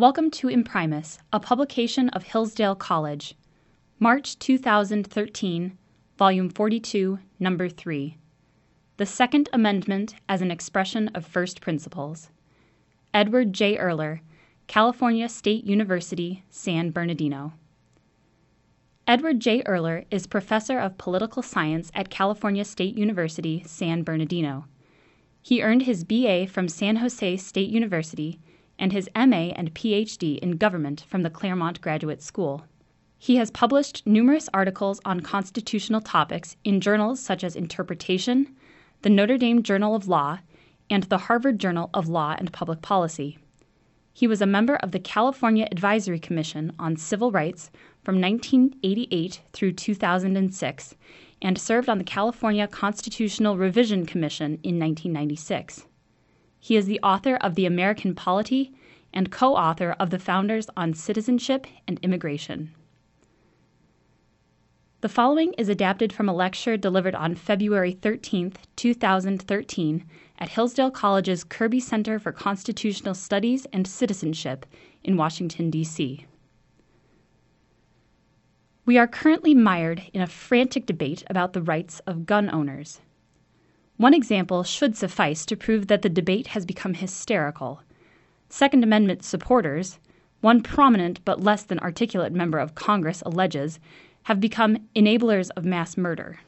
Welcome to Imprimis, a publication of Hillsdale College. March 2013, Volume 42, Number 3. The Second Amendment as an Expression of First Principles. Edward J. Erler, California State University, San Bernardino. Edward J. Erler is professor of political science at California State University, San Bernardino. He earned his BA from San Jose State University and his MA and PhD in government from the Claremont Graduate School. He has published numerous articles on constitutional topics in journals such as Interpretation, the Notre Dame Journal of Law, and the Harvard Journal of Law and Public Policy. He was a member of the California Advisory Commission on Civil Rights from 1988 through 2006 and served on the California Constitutional Revision Commission in 1996. He is the author of The American Polity and co author of the Founders on Citizenship and Immigration. The following is adapted from a lecture delivered on February 13, 2013, at Hillsdale College's Kirby Center for Constitutional Studies and Citizenship in Washington, D.C. We are currently mired in a frantic debate about the rights of gun owners. One example should suffice to prove that the debate has become hysterical. Second Amendment supporters, one prominent but less than articulate member of Congress alleges, have become enablers of mass murder.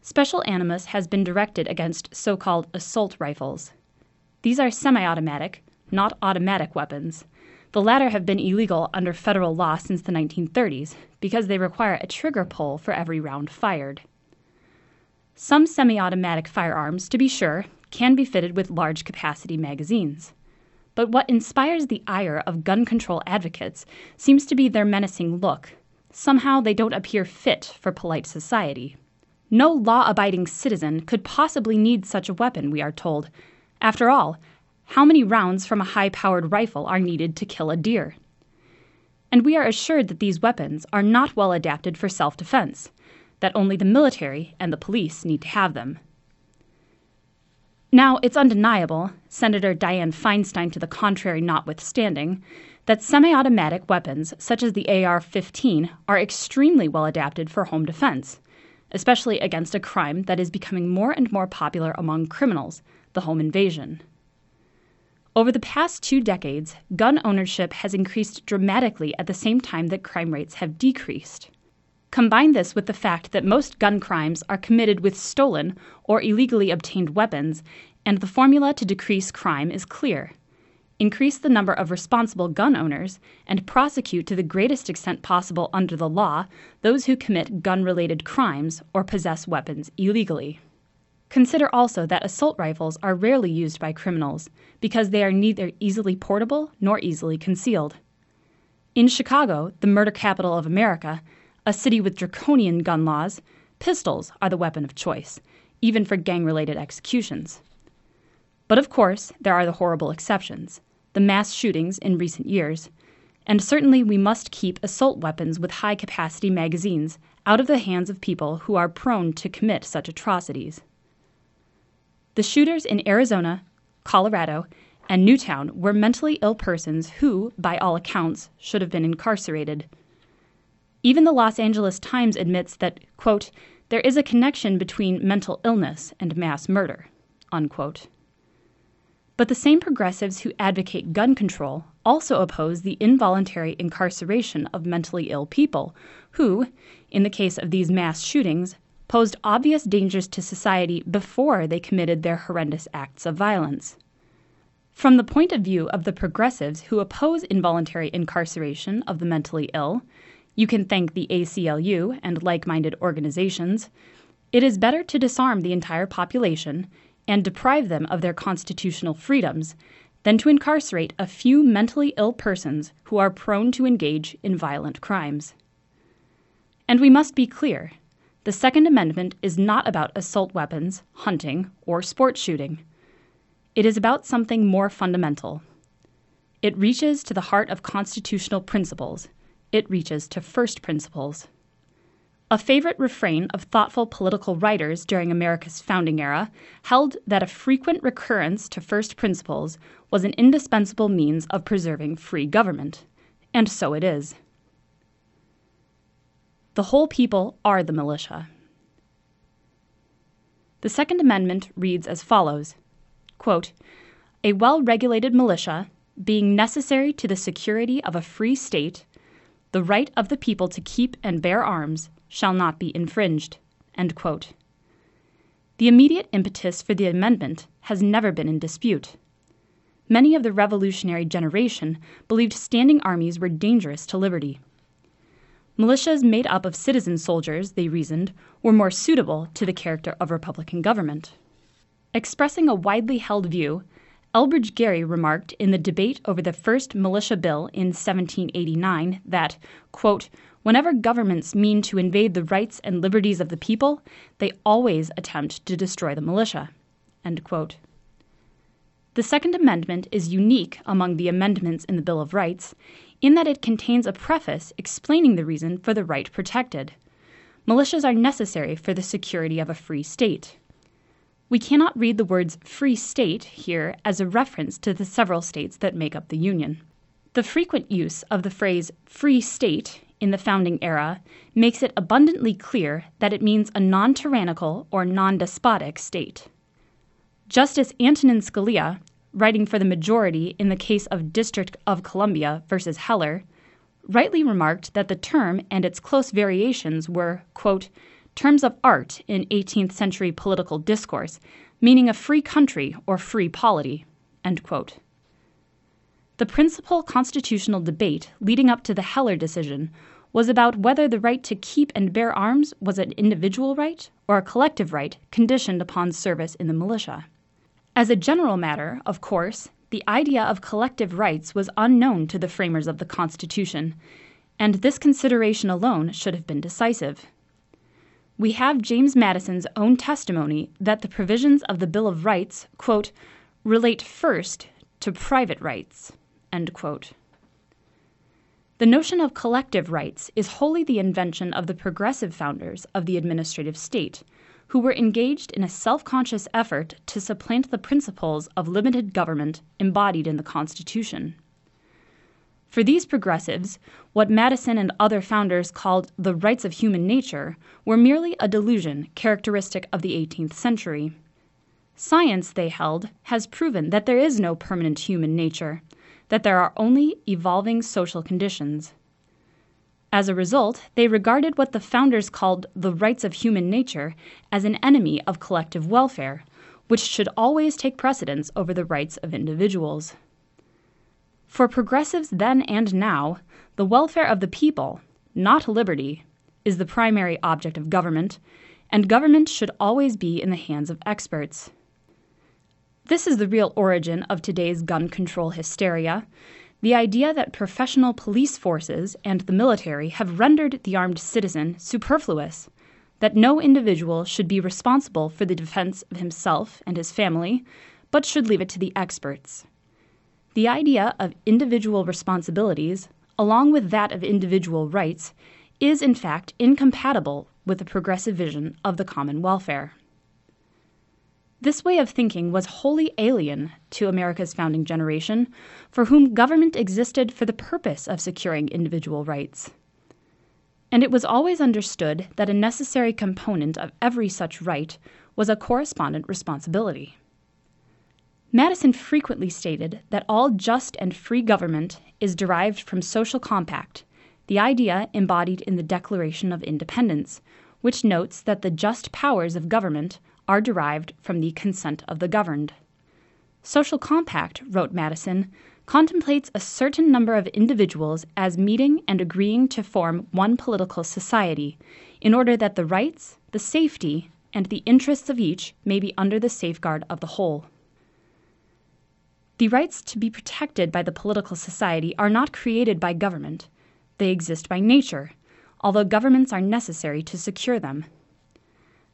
Special animus has been directed against so called assault rifles. These are semi automatic, not automatic weapons. The latter have been illegal under federal law since the 1930s because they require a trigger pull for every round fired. Some semi automatic firearms, to be sure, can be fitted with large capacity magazines. But what inspires the ire of gun control advocates seems to be their menacing look. Somehow they don't appear fit for polite society. No law abiding citizen could possibly need such a weapon, we are told. After all, how many rounds from a high powered rifle are needed to kill a deer? And we are assured that these weapons are not well adapted for self defense, that only the military and the police need to have them. Now, it's undeniable, Senator Dianne Feinstein to the contrary notwithstanding, that semi automatic weapons, such as the AR 15, are extremely well adapted for home defense, especially against a crime that is becoming more and more popular among criminals the home invasion. Over the past two decades, gun ownership has increased dramatically at the same time that crime rates have decreased. Combine this with the fact that most gun crimes are committed with stolen or illegally obtained weapons, and the formula to decrease crime is clear increase the number of responsible gun owners, and prosecute to the greatest extent possible under the law those who commit gun related crimes or possess weapons illegally. Consider also that assault rifles are rarely used by criminals because they are neither easily portable nor easily concealed. In Chicago, the murder capital of America, a city with draconian gun laws, pistols are the weapon of choice, even for gang related executions. But of course, there are the horrible exceptions the mass shootings in recent years, and certainly we must keep assault weapons with high capacity magazines out of the hands of people who are prone to commit such atrocities. The shooters in Arizona, Colorado, and Newtown were mentally ill persons who, by all accounts, should have been incarcerated. Even the Los Angeles Times admits that, quote, there is a connection between mental illness and mass murder, unquote. But the same progressives who advocate gun control also oppose the involuntary incarceration of mentally ill people, who, in the case of these mass shootings, posed obvious dangers to society before they committed their horrendous acts of violence. From the point of view of the progressives who oppose involuntary incarceration of the mentally ill, you can thank the ACLU and like minded organizations. It is better to disarm the entire population and deprive them of their constitutional freedoms than to incarcerate a few mentally ill persons who are prone to engage in violent crimes. And we must be clear the Second Amendment is not about assault weapons, hunting, or sport shooting. It is about something more fundamental. It reaches to the heart of constitutional principles, it reaches to first principles. A favorite refrain of thoughtful political writers during America's founding era held that a frequent recurrence to first principles was an indispensable means of preserving free government. And so it is. The whole people are the militia. The Second Amendment reads as follows quote, A well regulated militia, being necessary to the security of a free state, the right of the people to keep and bear arms shall not be infringed. The immediate impetus for the amendment has never been in dispute. Many of the revolutionary generation believed standing armies were dangerous to liberty. Militias made up of citizen soldiers, they reasoned, were more suitable to the character of republican government. Expressing a widely held view, Elbridge Gerry remarked in the debate over the first militia bill in 1789 that, whenever governments mean to invade the rights and liberties of the people, they always attempt to destroy the militia. The Second Amendment is unique among the amendments in the Bill of Rights in that it contains a preface explaining the reason for the right protected. Militias are necessary for the security of a free state. We cannot read the words free state here as a reference to the several states that make up the Union. The frequent use of the phrase free state in the founding era makes it abundantly clear that it means a non tyrannical or non despotic state. Justice Antonin Scalia, writing for the majority in the case of District of Columbia versus Heller, rightly remarked that the term and its close variations were, quote, terms of art in 18th century political discourse, meaning a free country or free polity. The principal constitutional debate leading up to the Heller decision was about whether the right to keep and bear arms was an individual right or a collective right conditioned upon service in the militia. As a general matter, of course, the idea of collective rights was unknown to the framers of the Constitution, and this consideration alone should have been decisive we have James Madison's own testimony that the provisions of the Bill of Rights, quote, relate first to private rights, The notion of collective rights is wholly the invention of the progressive founders of the administrative state, who were engaged in a self conscious effort to supplant the principles of limited government embodied in the Constitution. For these progressives, what Madison and other founders called the rights of human nature were merely a delusion characteristic of the eighteenth century. Science, they held, has proven that there is no permanent human nature, that there are only evolving social conditions. As a result, they regarded what the founders called the rights of human nature as an enemy of collective welfare, which should always take precedence over the rights of individuals. For progressives then and now, the welfare of the people, not liberty, is the primary object of government, and government should always be in the hands of experts. This is the real origin of today's gun control hysteria the idea that professional police forces and the military have rendered the armed citizen superfluous, that no individual should be responsible for the defense of himself and his family, but should leave it to the experts. The idea of individual responsibilities, along with that of individual rights, is in fact incompatible with the progressive vision of the common welfare. This way of thinking was wholly alien to America's founding generation, for whom government existed for the purpose of securing individual rights. And it was always understood that a necessary component of every such right was a correspondent responsibility. Madison frequently stated that all just and free government is derived from social compact, the idea embodied in the Declaration of Independence, which notes that the just powers of government are derived from the consent of the governed. Social compact, wrote Madison, contemplates a certain number of individuals as meeting and agreeing to form one political society, in order that the rights, the safety, and the interests of each may be under the safeguard of the whole. The rights to be protected by the political society are not created by government; they exist by nature, although governments are necessary to secure them.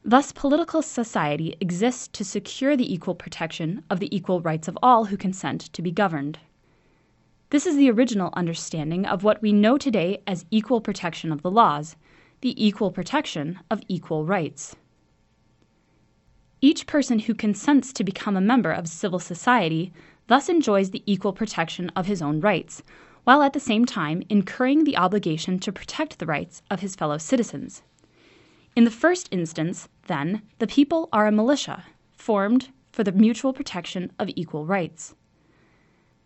Thus political society exists to secure the equal protection of the equal rights of all who consent to be governed. This is the original understanding of what we know today as equal protection of the laws, the equal protection of equal rights. Each person who consents to become a member of civil society thus enjoys the equal protection of his own rights, while at the same time incurring the obligation to protect the rights of his fellow citizens. In the first instance, then, the people are a militia, formed for the mutual protection of equal rights.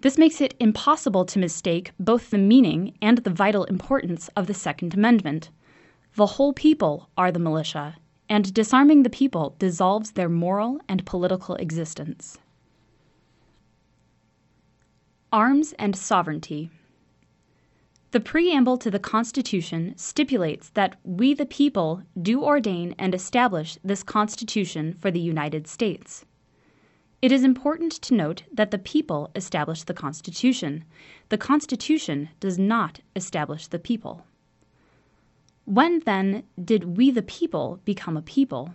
This makes it impossible to mistake both the meaning and the vital importance of the Second Amendment. The whole people are the militia, and disarming the people dissolves their moral and political existence. Arms and Sovereignty The preamble to the Constitution stipulates that we the people do ordain and establish this Constitution for the United States. It is important to note that the people establish the Constitution. The Constitution does not establish the people. When, then, did we the people become a people?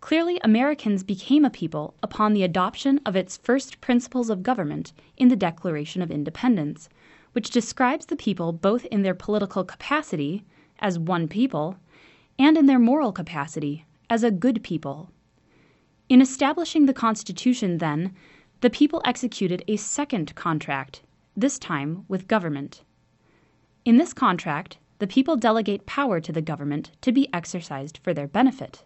Clearly, Americans became a people upon the adoption of its first principles of government in the Declaration of Independence, which describes the people both in their political capacity, as one people, and in their moral capacity, as a good people. In establishing the Constitution, then, the people executed a second contract, this time with government. In this contract, the people delegate power to the government to be exercised for their benefit.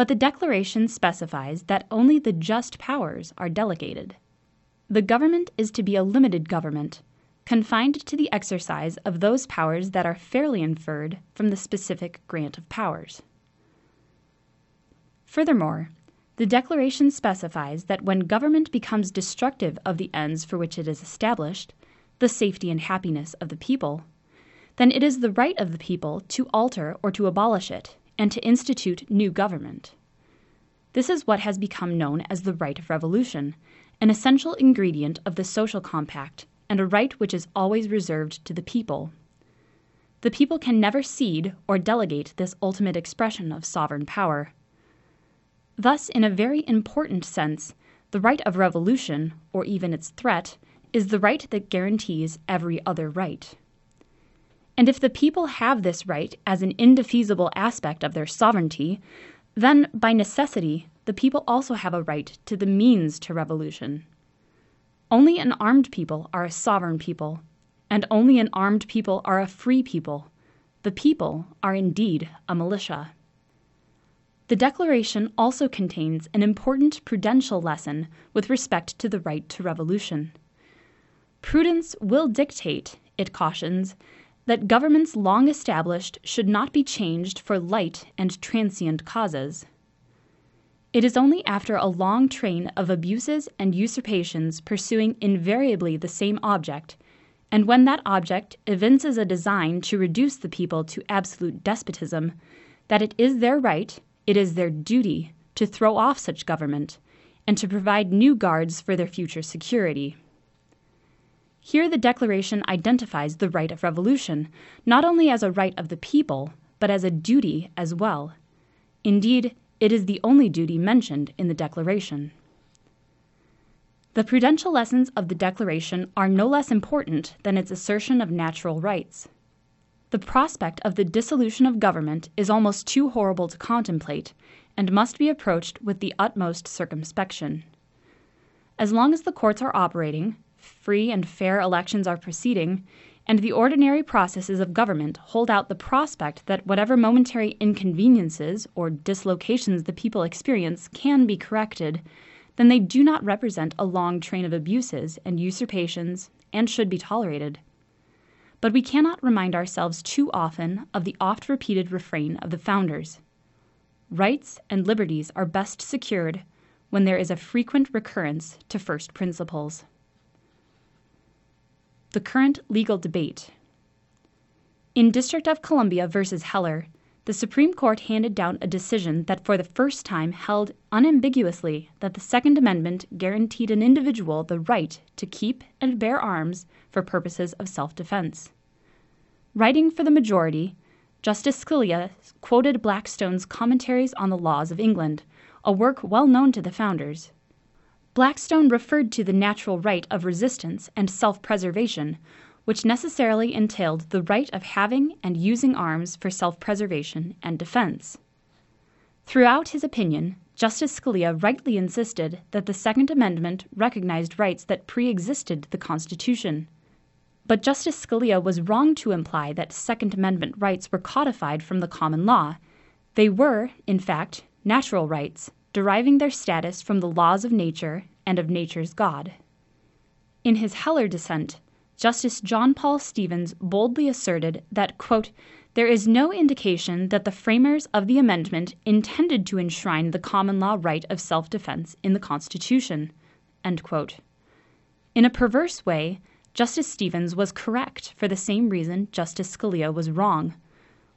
But the Declaration specifies that only the just powers are delegated. The government is to be a limited government, confined to the exercise of those powers that are fairly inferred from the specific grant of powers. Furthermore, the Declaration specifies that when government becomes destructive of the ends for which it is established, the safety and happiness of the people, then it is the right of the people to alter or to abolish it, and to institute new government. This is what has become known as the right of revolution, an essential ingredient of the social compact, and a right which is always reserved to the people. The people can never cede or delegate this ultimate expression of sovereign power. Thus, in a very important sense, the right of revolution, or even its threat, is the right that guarantees every other right. And if the people have this right as an indefeasible aspect of their sovereignty, then, by necessity, the people also have a right to the means to revolution. Only an armed people are a sovereign people, and only an armed people are a free people. The people are indeed a militia. The Declaration also contains an important prudential lesson with respect to the right to revolution. Prudence will dictate, it cautions, that governments long established should not be changed for light and transient causes. It is only after a long train of abuses and usurpations pursuing invariably the same object, and when that object evinces a design to reduce the people to absolute despotism, that it is their right it is their duty to throw off such government, and to provide new guards for their future security. Here the Declaration identifies the right of revolution, not only as a right of the people, but as a duty as well. Indeed, it is the only duty mentioned in the Declaration. The prudential lessons of the Declaration are no less important than its assertion of natural rights. The prospect of the dissolution of government is almost too horrible to contemplate, and must be approached with the utmost circumspection. As long as the courts are operating, free and fair elections are proceeding, and the ordinary processes of government hold out the prospect that whatever momentary inconveniences or dislocations the people experience can be corrected, then they do not represent a long train of abuses and usurpations, and should be tolerated. But we cannot remind ourselves too often of the oft repeated refrain of the founders Rights and liberties are best secured when there is a frequent recurrence to first principles. The current legal debate. In District of Columbia versus Heller, the Supreme Court handed down a decision that for the first time held unambiguously that the Second Amendment guaranteed an individual the right to keep and bear arms for purposes of self defense. Writing for the majority, Justice Scalia quoted Blackstone's Commentaries on the Laws of England, a work well known to the founders. Blackstone referred to the natural right of resistance and self preservation, which necessarily entailed the right of having and using arms for self preservation and defense. Throughout his opinion, Justice Scalia rightly insisted that the Second Amendment recognized rights that pre existed the Constitution. But Justice Scalia was wrong to imply that Second Amendment rights were codified from the common law. They were, in fact, natural rights, deriving their status from the laws of nature and of nature's God. In his Heller dissent, Justice John Paul Stevens boldly asserted that, there is no indication that the framers of the amendment intended to enshrine the common law right of self defense in the Constitution. In a perverse way, Justice Stevens was correct for the same reason Justice Scalia was wrong.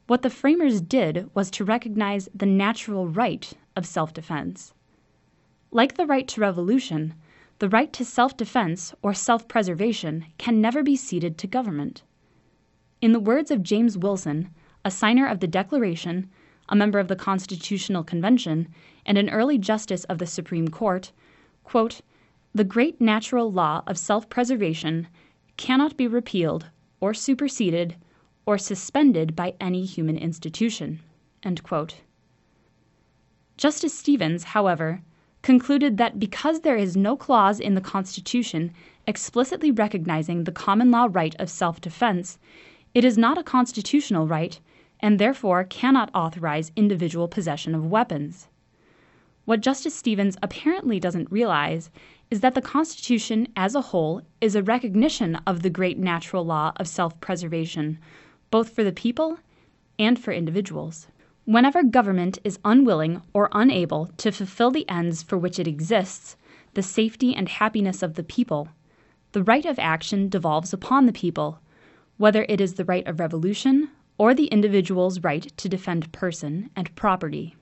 What the framers did was to recognize the natural right of self defense. Like the right to revolution, the right to self defense or self preservation can never be ceded to government. In the words of James Wilson, a signer of the Declaration, a member of the Constitutional Convention, and an early justice of the Supreme Court, quote, the great natural law of self preservation cannot be repealed or superseded or suspended by any human institution. Justice Stevens, however, concluded that because there is no clause in the Constitution explicitly recognizing the common law right of self defense, it is not a constitutional right, and therefore cannot authorize individual possession of weapons. What Justice Stevens apparently doesn't realize is that the Constitution as a whole is a recognition of the great natural law of self preservation, both for the people and for individuals. Whenever government is unwilling or unable to fulfill the ends for which it exists, the safety and happiness of the people, the right of action devolves upon the people, whether it is the right of revolution or the individual's right to defend person and property.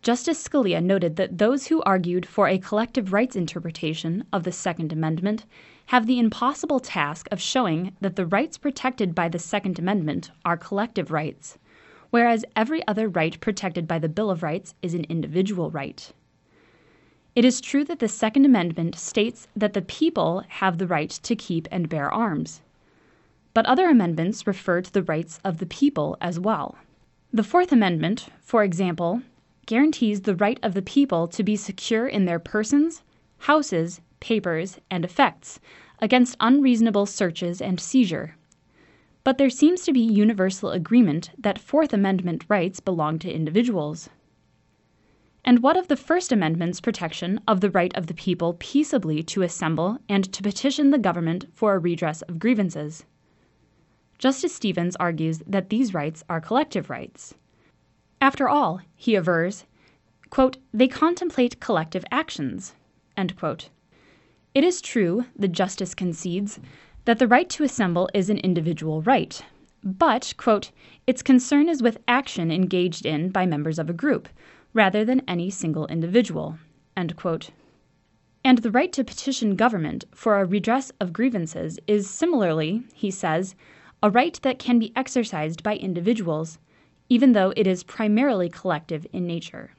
Justice Scalia noted that those who argued for a collective rights interpretation of the Second Amendment have the impossible task of showing that the rights protected by the Second Amendment are collective rights whereas every other right protected by the Bill of Rights is an individual right. It is true that the Second Amendment states that the people have the right to keep and bear arms. But other amendments refer to the rights of the people as well. The Fourth Amendment, for example, guarantees the right of the people to be secure in their persons, houses, papers, and effects against unreasonable searches and seizure. But there seems to be universal agreement that Fourth Amendment rights belong to individuals. And what of the First Amendment's protection of the right of the people peaceably to assemble and to petition the government for a redress of grievances? Justice Stevens argues that these rights are collective rights. After all, he avers, they contemplate collective actions. It is true, the justice concedes, that the right to assemble is an individual right, but, quote, its concern is with action engaged in by members of a group, rather than any single individual, And the right to petition government for a redress of grievances is similarly, he says, a right that can be exercised by individuals, even though it is primarily collective in nature.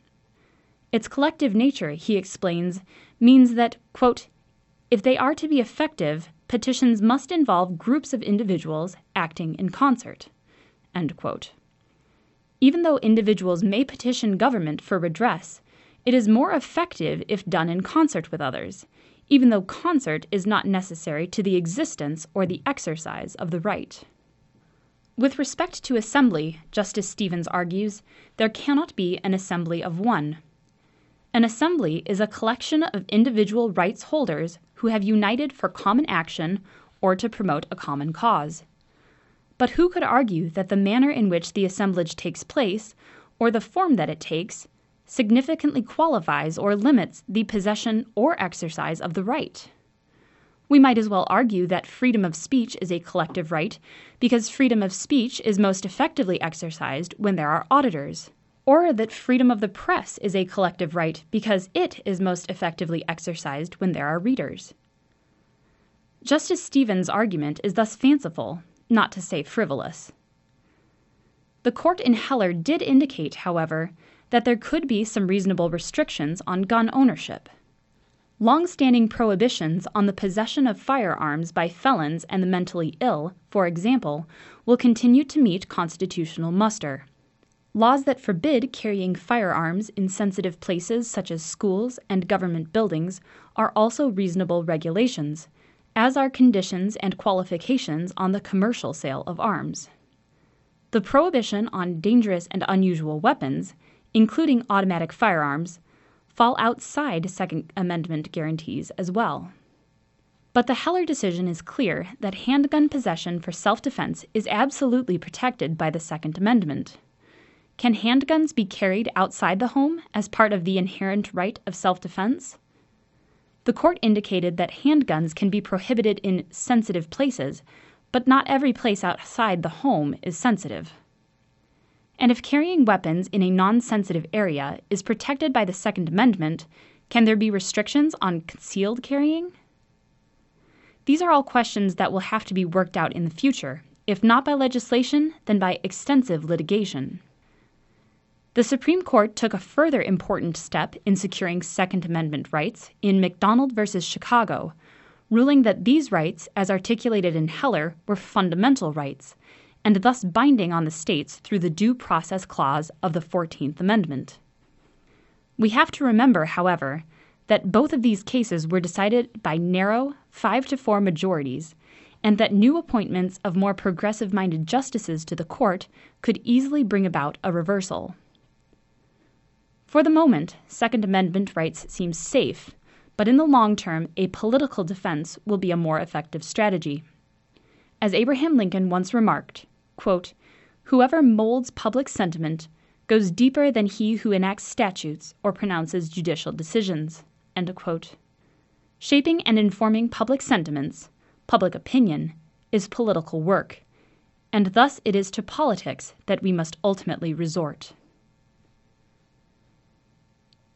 Its collective nature, he explains, means that, quote, if they are to be effective, petitions must involve groups of individuals acting in concert. Even though individuals may petition government for redress, it is more effective if done in concert with others, even though concert is not necessary to the existence or the exercise of the right. With respect to assembly, Justice Stevens argues, there cannot be an assembly of one. An assembly is a collection of individual rights holders who have united for common action or to promote a common cause. But who could argue that the manner in which the assemblage takes place, or the form that it takes, significantly qualifies or limits the possession or exercise of the right? We might as well argue that freedom of speech is a collective right because freedom of speech is most effectively exercised when there are auditors or that freedom of the press is a collective right because it is most effectively exercised when there are readers. Justice Stevens' argument is thus fanciful, not to say frivolous. The court in Heller did indicate, however, that there could be some reasonable restrictions on gun ownership. Long-standing prohibitions on the possession of firearms by felons and the mentally ill, for example, will continue to meet constitutional muster. Laws that forbid carrying firearms in sensitive places such as schools and government buildings are also reasonable regulations, as are conditions and qualifications on the commercial sale of arms. The prohibition on dangerous and unusual weapons, including automatic firearms, fall outside Second Amendment guarantees as well. But the Heller decision is clear that handgun possession for self defense is absolutely protected by the Second Amendment. Can handguns be carried outside the home as part of the inherent right of self defense? The court indicated that handguns can be prohibited in sensitive places, but not every place outside the home is sensitive. And if carrying weapons in a non sensitive area is protected by the Second Amendment, can there be restrictions on concealed carrying? These are all questions that will have to be worked out in the future, if not by legislation, then by extensive litigation. The Supreme Court took a further important step in securing Second Amendment rights in McDonald v. Chicago, ruling that these rights, as articulated in Heller, were fundamental rights and thus binding on the states through the Due Process Clause of the Fourteenth Amendment. We have to remember, however, that both of these cases were decided by narrow 5 to 4 majorities, and that new appointments of more progressive minded justices to the court could easily bring about a reversal. For the moment, Second Amendment rights seem safe, but in the long term, a political defense will be a more effective strategy. As Abraham Lincoln once remarked, Whoever molds public sentiment goes deeper than he who enacts statutes or pronounces judicial decisions. Shaping and informing public sentiments, public opinion, is political work, and thus it is to politics that we must ultimately resort.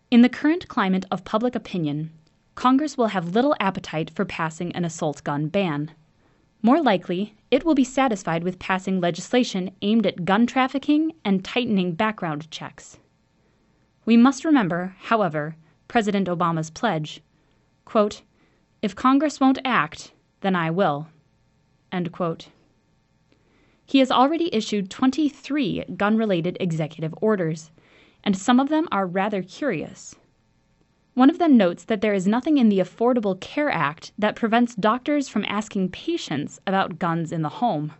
In the current climate of public opinion, Congress will have little appetite for passing an assault gun ban. More likely, it will be satisfied with passing legislation aimed at gun trafficking and tightening background checks. We must remember, however, President Obama's pledge If Congress won't act, then I will. He has already issued 23 gun related executive orders, and some of them are rather curious. One of them notes that there is nothing in the Affordable Care Act that prevents doctors from asking patients about guns in the home.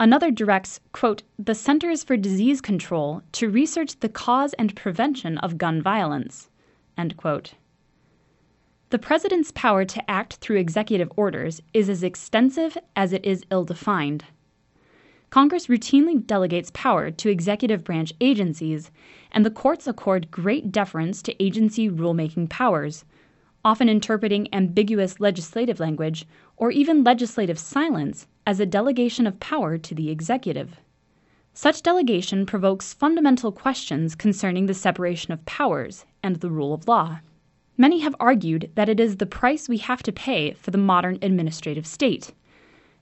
Another directs, quote, the Centers for Disease Control to research the cause and prevention of gun violence. The president's power to act through executive orders is as extensive as it is ill defined. Congress routinely delegates power to executive branch agencies, and the courts accord great deference to agency rulemaking powers, often interpreting ambiguous legislative language or even legislative silence as a delegation of power to the executive. Such delegation provokes fundamental questions concerning the separation of powers and the rule of law. Many have argued that it is the price we have to pay for the modern administrative state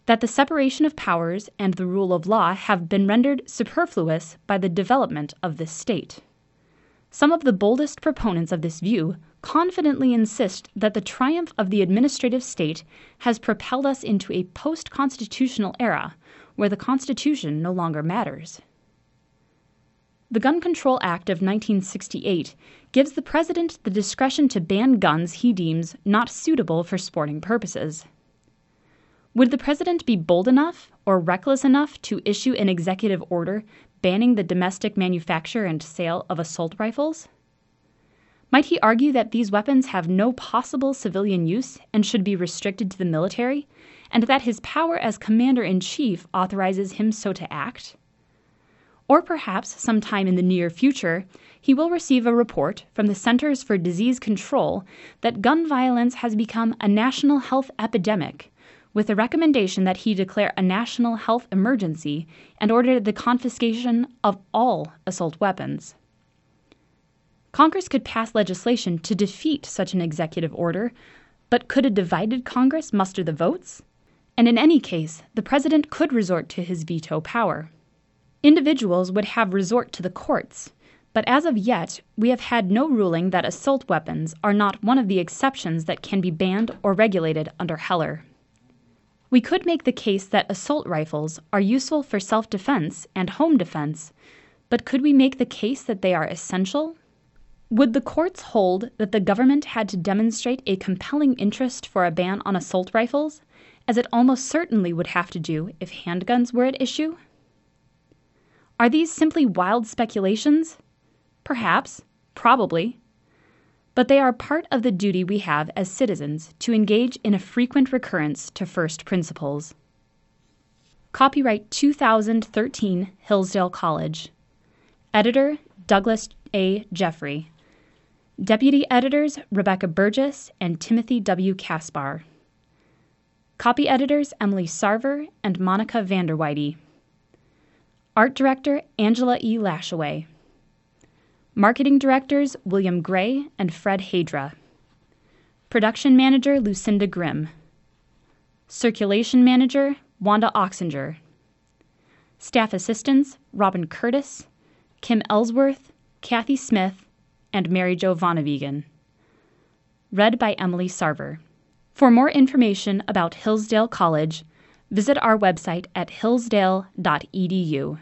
that the separation of powers and the rule of law have been rendered superfluous by the development of this state. Some of the boldest proponents of this view confidently insist that the triumph of the administrative state has propelled us into a post constitutional era where the Constitution no longer matters. The Gun Control Act of 1968 gives the President the discretion to ban guns he deems not suitable for sporting purposes. Would the President be bold enough or reckless enough to issue an executive order banning the domestic manufacture and sale of assault rifles? Might he argue that these weapons have no possible civilian use and should be restricted to the military, and that his power as Commander in Chief authorizes him so to act? Or perhaps sometime in the near future he will receive a report from the Centers for Disease Control that gun violence has become a national health epidemic with a recommendation that he declare a national health emergency and ordered the confiscation of all assault weapons. Congress could pass legislation to defeat such an executive order, but could a divided Congress muster the votes? And in any case, the president could resort to his veto power. Individuals would have resort to the courts, but as of yet, we have had no ruling that assault weapons are not one of the exceptions that can be banned or regulated under Heller. We could make the case that assault rifles are useful for self defense and home defense, but could we make the case that they are essential? Would the courts hold that the government had to demonstrate a compelling interest for a ban on assault rifles, as it almost certainly would have to do if handguns were at issue? Are these simply wild speculations? Perhaps, probably. But they are part of the duty we have as citizens to engage in a frequent recurrence to first principles. Copyright 2013 Hillsdale College. Editor Douglas A. Jeffrey. Deputy editors Rebecca Burgess and Timothy W. Caspar. Copy editors Emily Sarver and Monica Vanderweide. Art director Angela E. Lashaway. Marketing directors William Gray and Fred Hadra. Production manager Lucinda Grimm. Circulation manager Wanda Oxinger. Staff assistants Robin Curtis, Kim Ellsworth, Kathy Smith, and Mary Jo Von Ewegen. Read by Emily Sarver. For more information about Hillsdale College, visit our website at hillsdale.edu.